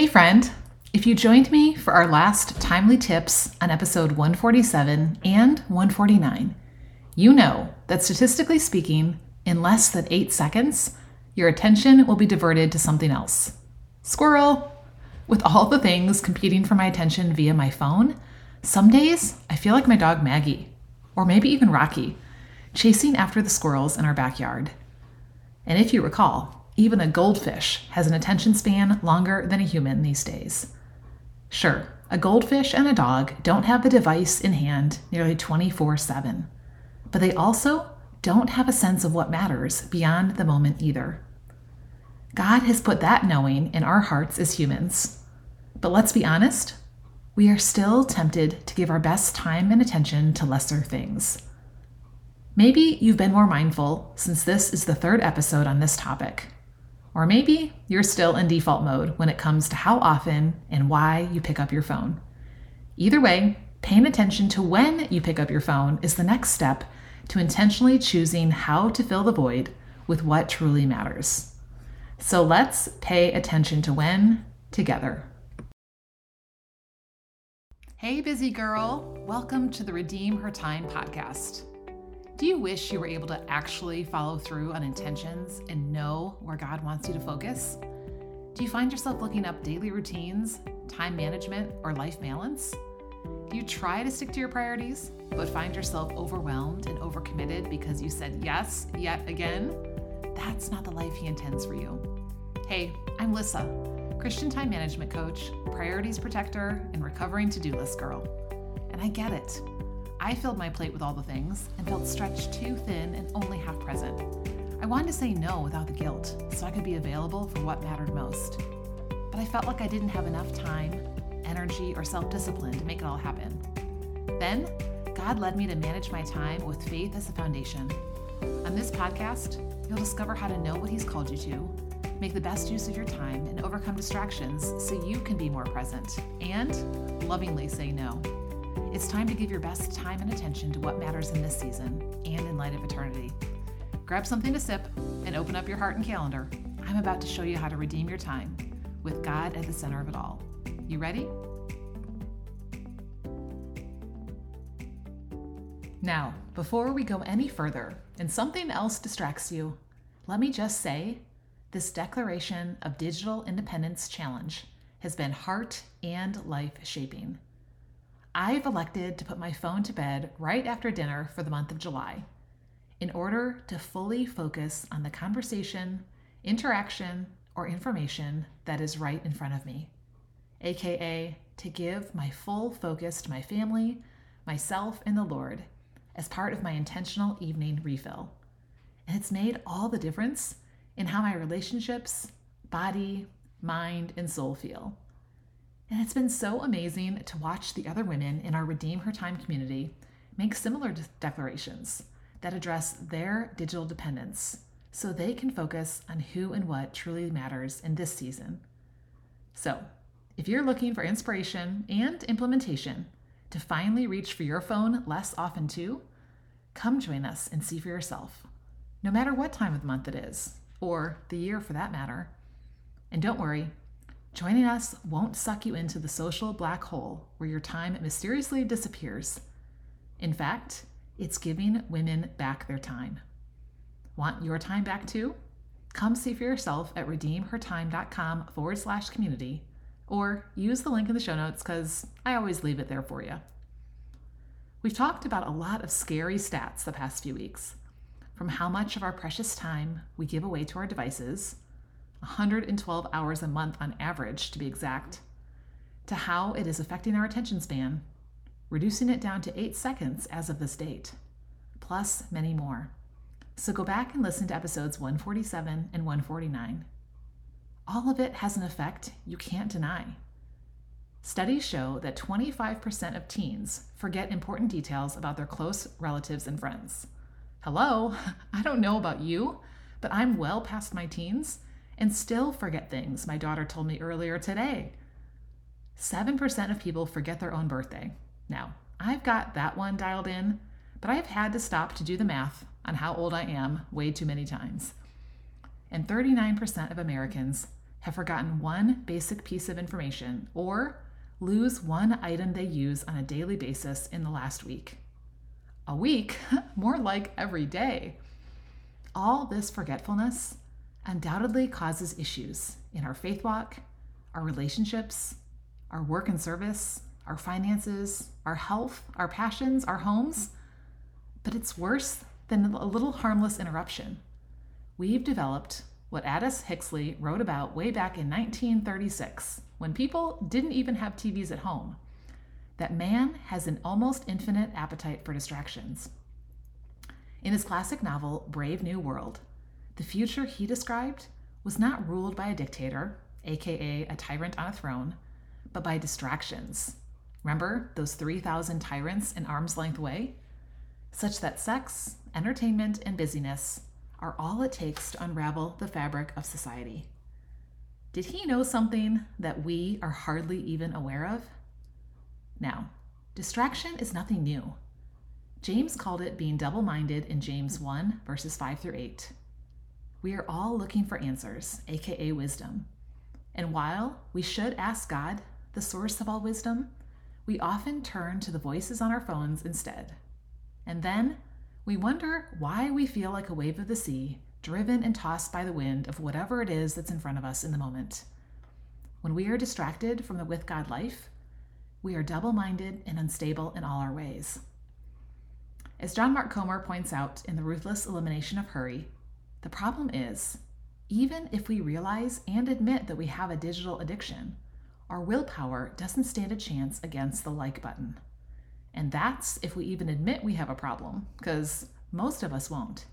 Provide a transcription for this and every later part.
Hey, friend. If you joined me for our last timely tips on episode 147 and 149, you know that statistically speaking, in less than eight seconds, your attention will be diverted to something else. Squirrel! With all the things competing for my attention via my phone, some days I feel like my dog Maggie, or maybe even Rocky, chasing after the squirrels in our backyard. And if you recall, even a goldfish has an attention span longer than a human these days. Sure, a goldfish and a dog don't have the device in hand nearly 24 7, but they also don't have a sense of what matters beyond the moment either. God has put that knowing in our hearts as humans. But let's be honest, we are still tempted to give our best time and attention to lesser things. Maybe you've been more mindful since this is the third episode on this topic. Or maybe you're still in default mode when it comes to how often and why you pick up your phone. Either way, paying attention to when you pick up your phone is the next step to intentionally choosing how to fill the void with what truly matters. So let's pay attention to when together. Hey, busy girl. Welcome to the Redeem Her Time podcast. Do you wish you were able to actually follow through on intentions and know where God wants you to focus? Do you find yourself looking up daily routines, time management, or life balance? Do you try to stick to your priorities, but find yourself overwhelmed and overcommitted because you said yes yet again? That's not the life He intends for you. Hey, I'm Lissa, Christian time management coach, priorities protector, and recovering to do list girl. And I get it. I filled my plate with all the things and felt stretched too thin and only half present. I wanted to say no without the guilt so I could be available for what mattered most. But I felt like I didn't have enough time, energy, or self discipline to make it all happen. Then, God led me to manage my time with faith as a foundation. On this podcast, you'll discover how to know what He's called you to, make the best use of your time, and overcome distractions so you can be more present and lovingly say no. It's time to give your best time and attention to what matters in this season and in light of eternity. Grab something to sip and open up your heart and calendar. I'm about to show you how to redeem your time with God at the center of it all. You ready? Now, before we go any further and something else distracts you, let me just say this declaration of digital independence challenge has been heart and life shaping. I've elected to put my phone to bed right after dinner for the month of July in order to fully focus on the conversation, interaction, or information that is right in front of me, aka to give my full focus to my family, myself, and the Lord as part of my intentional evening refill. And it's made all the difference in how my relationships, body, mind, and soul feel. And it's been so amazing to watch the other women in our Redeem Her Time community make similar declarations that address their digital dependence so they can focus on who and what truly matters in this season. So, if you're looking for inspiration and implementation to finally reach for your phone less often too, come join us and see for yourself, no matter what time of the month it is, or the year for that matter. And don't worry, Joining us won't suck you into the social black hole where your time mysteriously disappears. In fact, it's giving women back their time. Want your time back too? Come see for yourself at redeemhertime.com forward slash community or use the link in the show notes because I always leave it there for you. We've talked about a lot of scary stats the past few weeks, from how much of our precious time we give away to our devices 112 hours a month on average to be exact, to how it is affecting our attention span, reducing it down to eight seconds as of this date, plus many more. So go back and listen to episodes 147 and 149. All of it has an effect you can't deny. Studies show that 25% of teens forget important details about their close relatives and friends. Hello, I don't know about you, but I'm well past my teens and still forget things, my daughter told me earlier today. 7% of people forget their own birthday. Now, I've got that one dialed in, but I've had to stop to do the math on how old I am way too many times. And 39% of Americans have forgotten one basic piece of information or lose one item they use on a daily basis in the last week. A week, more like every day. All this forgetfulness undoubtedly causes issues in our faith walk, our relationships, our work and service, our finances, our health, our passions, our homes. But it's worse than a little harmless interruption. We've developed what Aldous Huxley wrote about way back in 1936, when people didn't even have TVs at home, that man has an almost infinite appetite for distractions. In his classic novel, Brave New World, the future he described was not ruled by a dictator, aka a tyrant on a throne, but by distractions. Remember those 3,000 tyrants in arm's length way? Such that sex, entertainment, and busyness are all it takes to unravel the fabric of society. Did he know something that we are hardly even aware of? Now, distraction is nothing new. James called it being double minded in James 1, verses 5 through 8. We are all looking for answers, aka wisdom. And while we should ask God, the source of all wisdom, we often turn to the voices on our phones instead. And then we wonder why we feel like a wave of the sea, driven and tossed by the wind of whatever it is that's in front of us in the moment. When we are distracted from the with God life, we are double minded and unstable in all our ways. As John Mark Comer points out in The Ruthless Elimination of Hurry, the problem is, even if we realize and admit that we have a digital addiction, our willpower doesn't stand a chance against the like button. And that's if we even admit we have a problem, because most of us won't.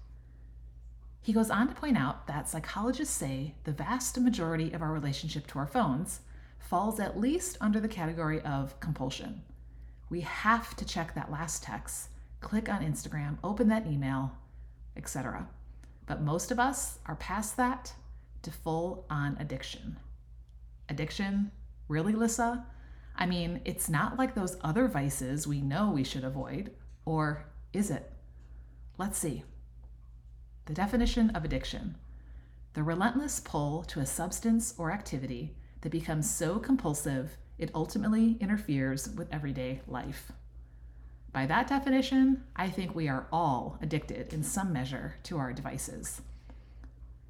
He goes on to point out that psychologists say the vast majority of our relationship to our phones falls at least under the category of compulsion. We have to check that last text, click on Instagram, open that email, etc. But most of us are past that to full on addiction. Addiction Really, Lissa? I mean, it's not like those other vices we know we should avoid, or is it? Let's see. The definition of addiction the relentless pull to a substance or activity that becomes so compulsive it ultimately interferes with everyday life. By that definition, I think we are all addicted in some measure to our devices.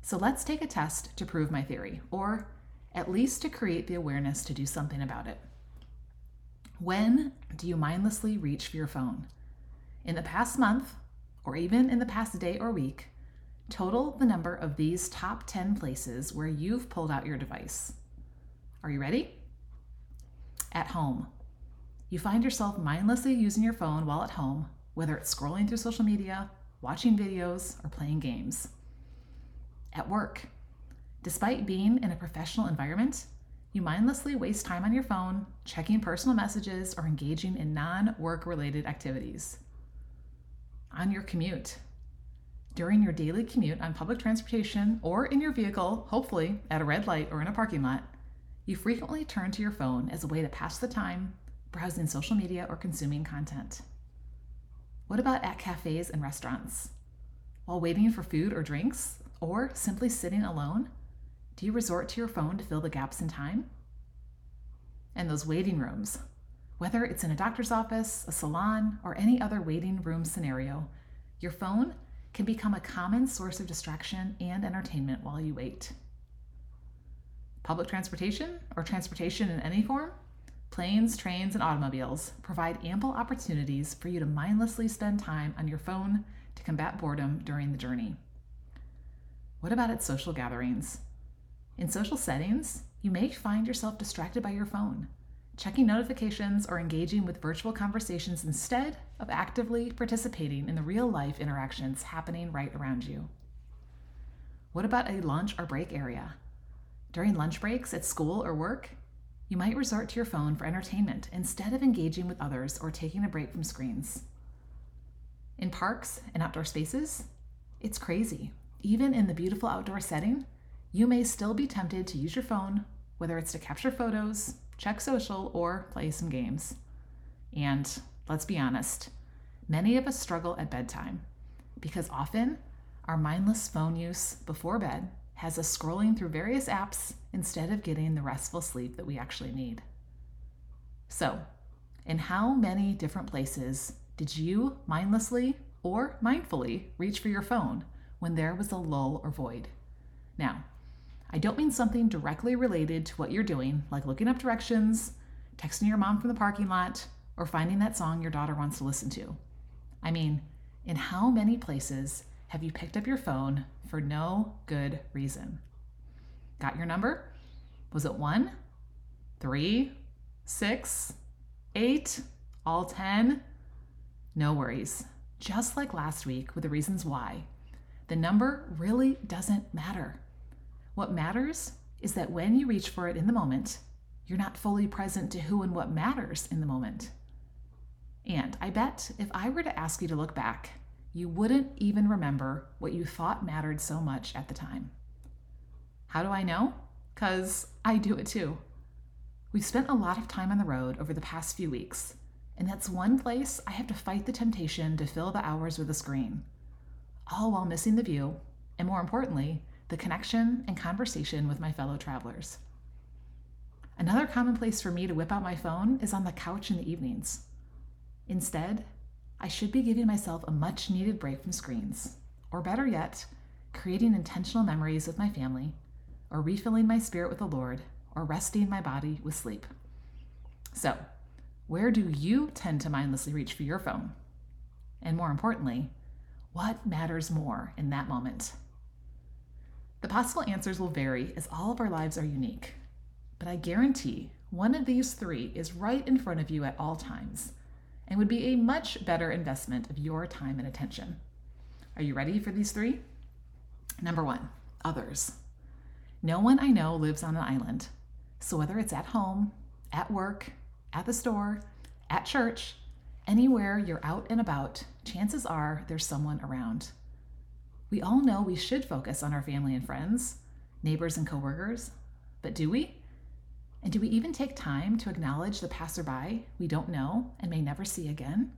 So let's take a test to prove my theory, or at least to create the awareness to do something about it. When do you mindlessly reach for your phone? In the past month, or even in the past day or week, total the number of these top 10 places where you've pulled out your device. Are you ready? At home. You find yourself mindlessly using your phone while at home, whether it's scrolling through social media, watching videos, or playing games. At work. Despite being in a professional environment, you mindlessly waste time on your phone, checking personal messages, or engaging in non work related activities. On your commute. During your daily commute on public transportation or in your vehicle, hopefully at a red light or in a parking lot, you frequently turn to your phone as a way to pass the time, browsing social media or consuming content. What about at cafes and restaurants? While waiting for food or drinks, or simply sitting alone, do you resort to your phone to fill the gaps in time? And those waiting rooms, whether it's in a doctor's office, a salon, or any other waiting room scenario, your phone can become a common source of distraction and entertainment while you wait. Public transportation, or transportation in any form, planes, trains, and automobiles provide ample opportunities for you to mindlessly spend time on your phone to combat boredom during the journey. What about at social gatherings? In social settings, you may find yourself distracted by your phone, checking notifications or engaging with virtual conversations instead of actively participating in the real life interactions happening right around you. What about a lunch or break area? During lunch breaks at school or work, you might resort to your phone for entertainment instead of engaging with others or taking a break from screens. In parks and outdoor spaces, it's crazy. Even in the beautiful outdoor setting, you may still be tempted to use your phone, whether it's to capture photos, check social, or play some games. And let's be honest, many of us struggle at bedtime because often our mindless phone use before bed has us scrolling through various apps instead of getting the restful sleep that we actually need. So, in how many different places did you mindlessly or mindfully reach for your phone when there was a lull or void? Now, I don't mean something directly related to what you're doing, like looking up directions, texting your mom from the parking lot, or finding that song your daughter wants to listen to. I mean, in how many places have you picked up your phone for no good reason? Got your number? Was it one, three, six, eight, all 10? No worries. Just like last week with the reasons why, the number really doesn't matter. What matters is that when you reach for it in the moment, you're not fully present to who and what matters in the moment. And I bet if I were to ask you to look back, you wouldn't even remember what you thought mattered so much at the time. How do I know? Because I do it too. We've spent a lot of time on the road over the past few weeks, and that's one place I have to fight the temptation to fill the hours with a screen, all while missing the view, and more importantly, the connection and conversation with my fellow travelers. Another common place for me to whip out my phone is on the couch in the evenings. Instead, I should be giving myself a much needed break from screens, or better yet, creating intentional memories with my family, or refilling my spirit with the Lord, or resting my body with sleep. So, where do you tend to mindlessly reach for your phone? And more importantly, what matters more in that moment? The possible answers will vary as all of our lives are unique. But I guarantee one of these three is right in front of you at all times and would be a much better investment of your time and attention. Are you ready for these three? Number one, others. No one I know lives on an island. So whether it's at home, at work, at the store, at church, anywhere you're out and about, chances are there's someone around. We all know we should focus on our family and friends, neighbors and coworkers, but do we? And do we even take time to acknowledge the passerby we don't know and may never see again?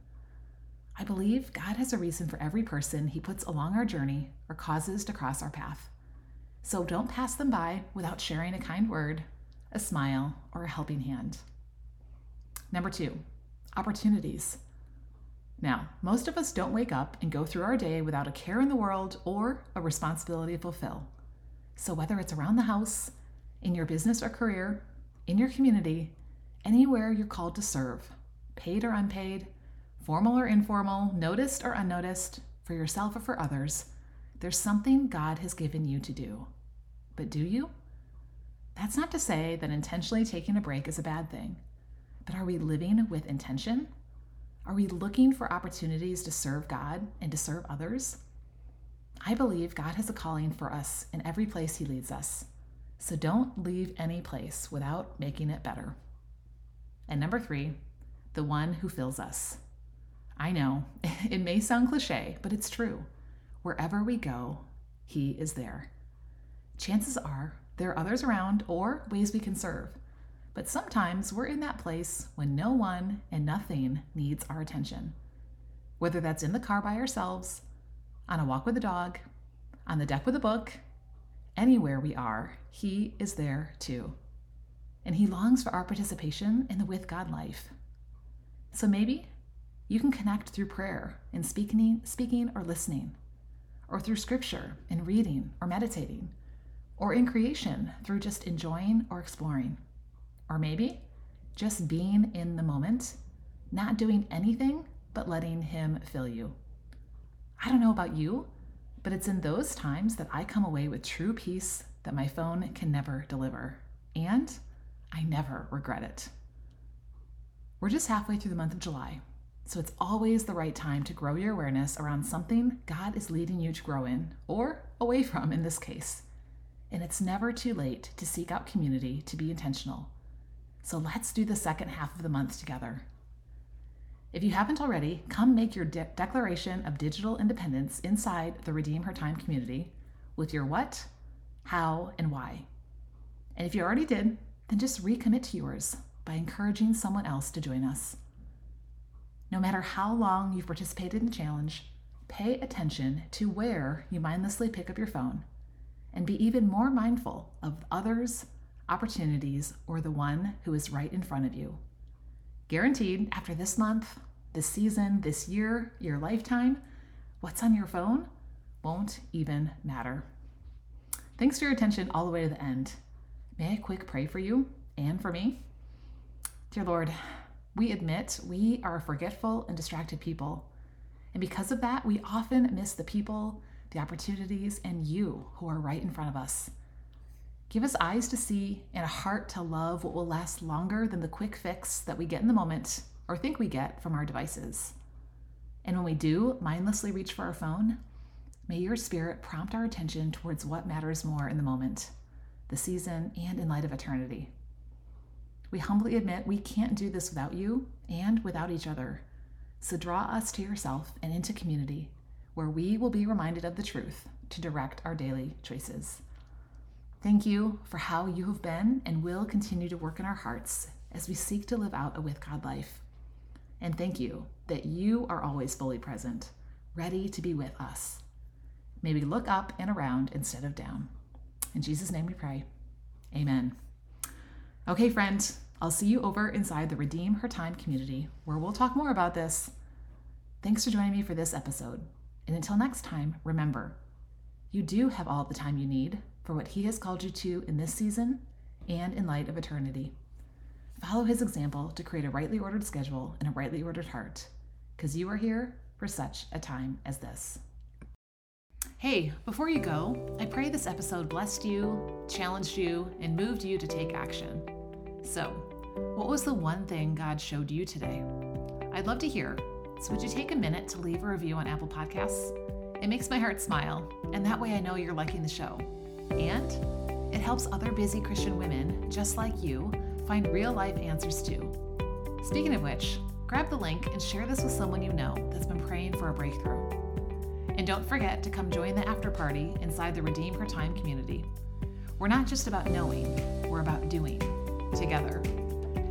I believe God has a reason for every person he puts along our journey or causes to cross our path. So don't pass them by without sharing a kind word, a smile, or a helping hand. Number two, opportunities. Now, most of us don't wake up and go through our day without a care in the world or a responsibility to fulfill. So, whether it's around the house, in your business or career, in your community, anywhere you're called to serve, paid or unpaid, formal or informal, noticed or unnoticed, for yourself or for others, there's something God has given you to do. But do you? That's not to say that intentionally taking a break is a bad thing, but are we living with intention? Are we looking for opportunities to serve God and to serve others? I believe God has a calling for us in every place He leads us. So don't leave any place without making it better. And number three, the one who fills us. I know, it may sound cliche, but it's true. Wherever we go, He is there. Chances are there are others around or ways we can serve. But sometimes we're in that place when no one and nothing needs our attention. Whether that's in the car by ourselves, on a walk with a dog, on the deck with a book, anywhere we are, He is there too. And He longs for our participation in the with God life. So maybe you can connect through prayer and speaking, speaking or listening, or through scripture and reading or meditating, or in creation through just enjoying or exploring. Or maybe just being in the moment, not doing anything but letting Him fill you. I don't know about you, but it's in those times that I come away with true peace that my phone can never deliver. And I never regret it. We're just halfway through the month of July, so it's always the right time to grow your awareness around something God is leading you to grow in, or away from in this case. And it's never too late to seek out community to be intentional so let's do the second half of the month together. If you haven't already, come make your de- declaration of digital independence inside the Redeem Her Time community with your what, how, and why. And if you already did, then just recommit to yours by encouraging someone else to join us. No matter how long you've participated in the challenge, pay attention to where you mindlessly pick up your phone and be even more mindful of others, opportunities, or the one who is right in front of you. Guaranteed, after this month, this season, this year, your lifetime, what's on your phone won't even matter. Thanks for your attention all the way to the end. May I quick pray for you and for me? Dear Lord, we admit we are forgetful and distracted people. And because of that, we often miss the people, the opportunities, and you who are right in front of us. Give us eyes to see and a heart to love what will last longer than the quick fix that we get in the moment or think we get from our devices. And when we do mindlessly reach for our phone, may your spirit prompt our attention towards what matters more in the moment, the season, and in light of eternity. We humbly admit we can't do this without you and without each other. So draw us to yourself and into community where we will be reminded of the truth to direct our daily choices. Thank you for how you have been and will continue to work in our hearts as we seek to live out a with God life. And thank you that you are always fully present, ready to be with us. May we look up and around instead of down. In Jesus' name we pray. Amen. Okay, friend, I'll see you over inside the Redeem Her Time community where we'll talk more about this. Thanks for joining me for this episode. And until next time, remember, you do have all the time you need for what He has called you to in this season and in light of eternity. Follow His example to create a rightly ordered schedule and a rightly ordered heart, because you are here for such a time as this. Hey, before you go, I pray this episode blessed you, challenged you, and moved you to take action. So, what was the one thing God showed you today? I'd love to hear. So, would you take a minute to leave a review on Apple Podcasts? It makes my heart smile, and that way I know you're liking the show. And it helps other busy Christian women just like you find real life answers too. Speaking of which, grab the link and share this with someone you know that's been praying for a breakthrough. And don't forget to come join the after party inside the Redeem Her Time community. We're not just about knowing, we're about doing together.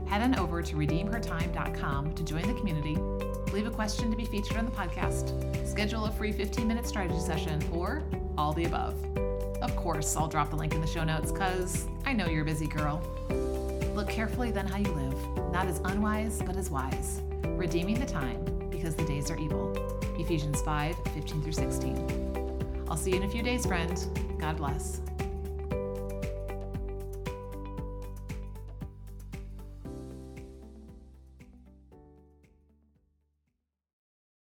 Head on over to redeemhertime.com to join the community, leave a question to be featured on the podcast, schedule a free 15 minute strategy session, or all the above. Of course, I'll drop the link in the show notes because I know you're a busy girl. Look carefully then how you live, not as unwise, but as wise, redeeming the time because the days are evil. Ephesians 5 15 through 16. I'll see you in a few days, friend. God bless.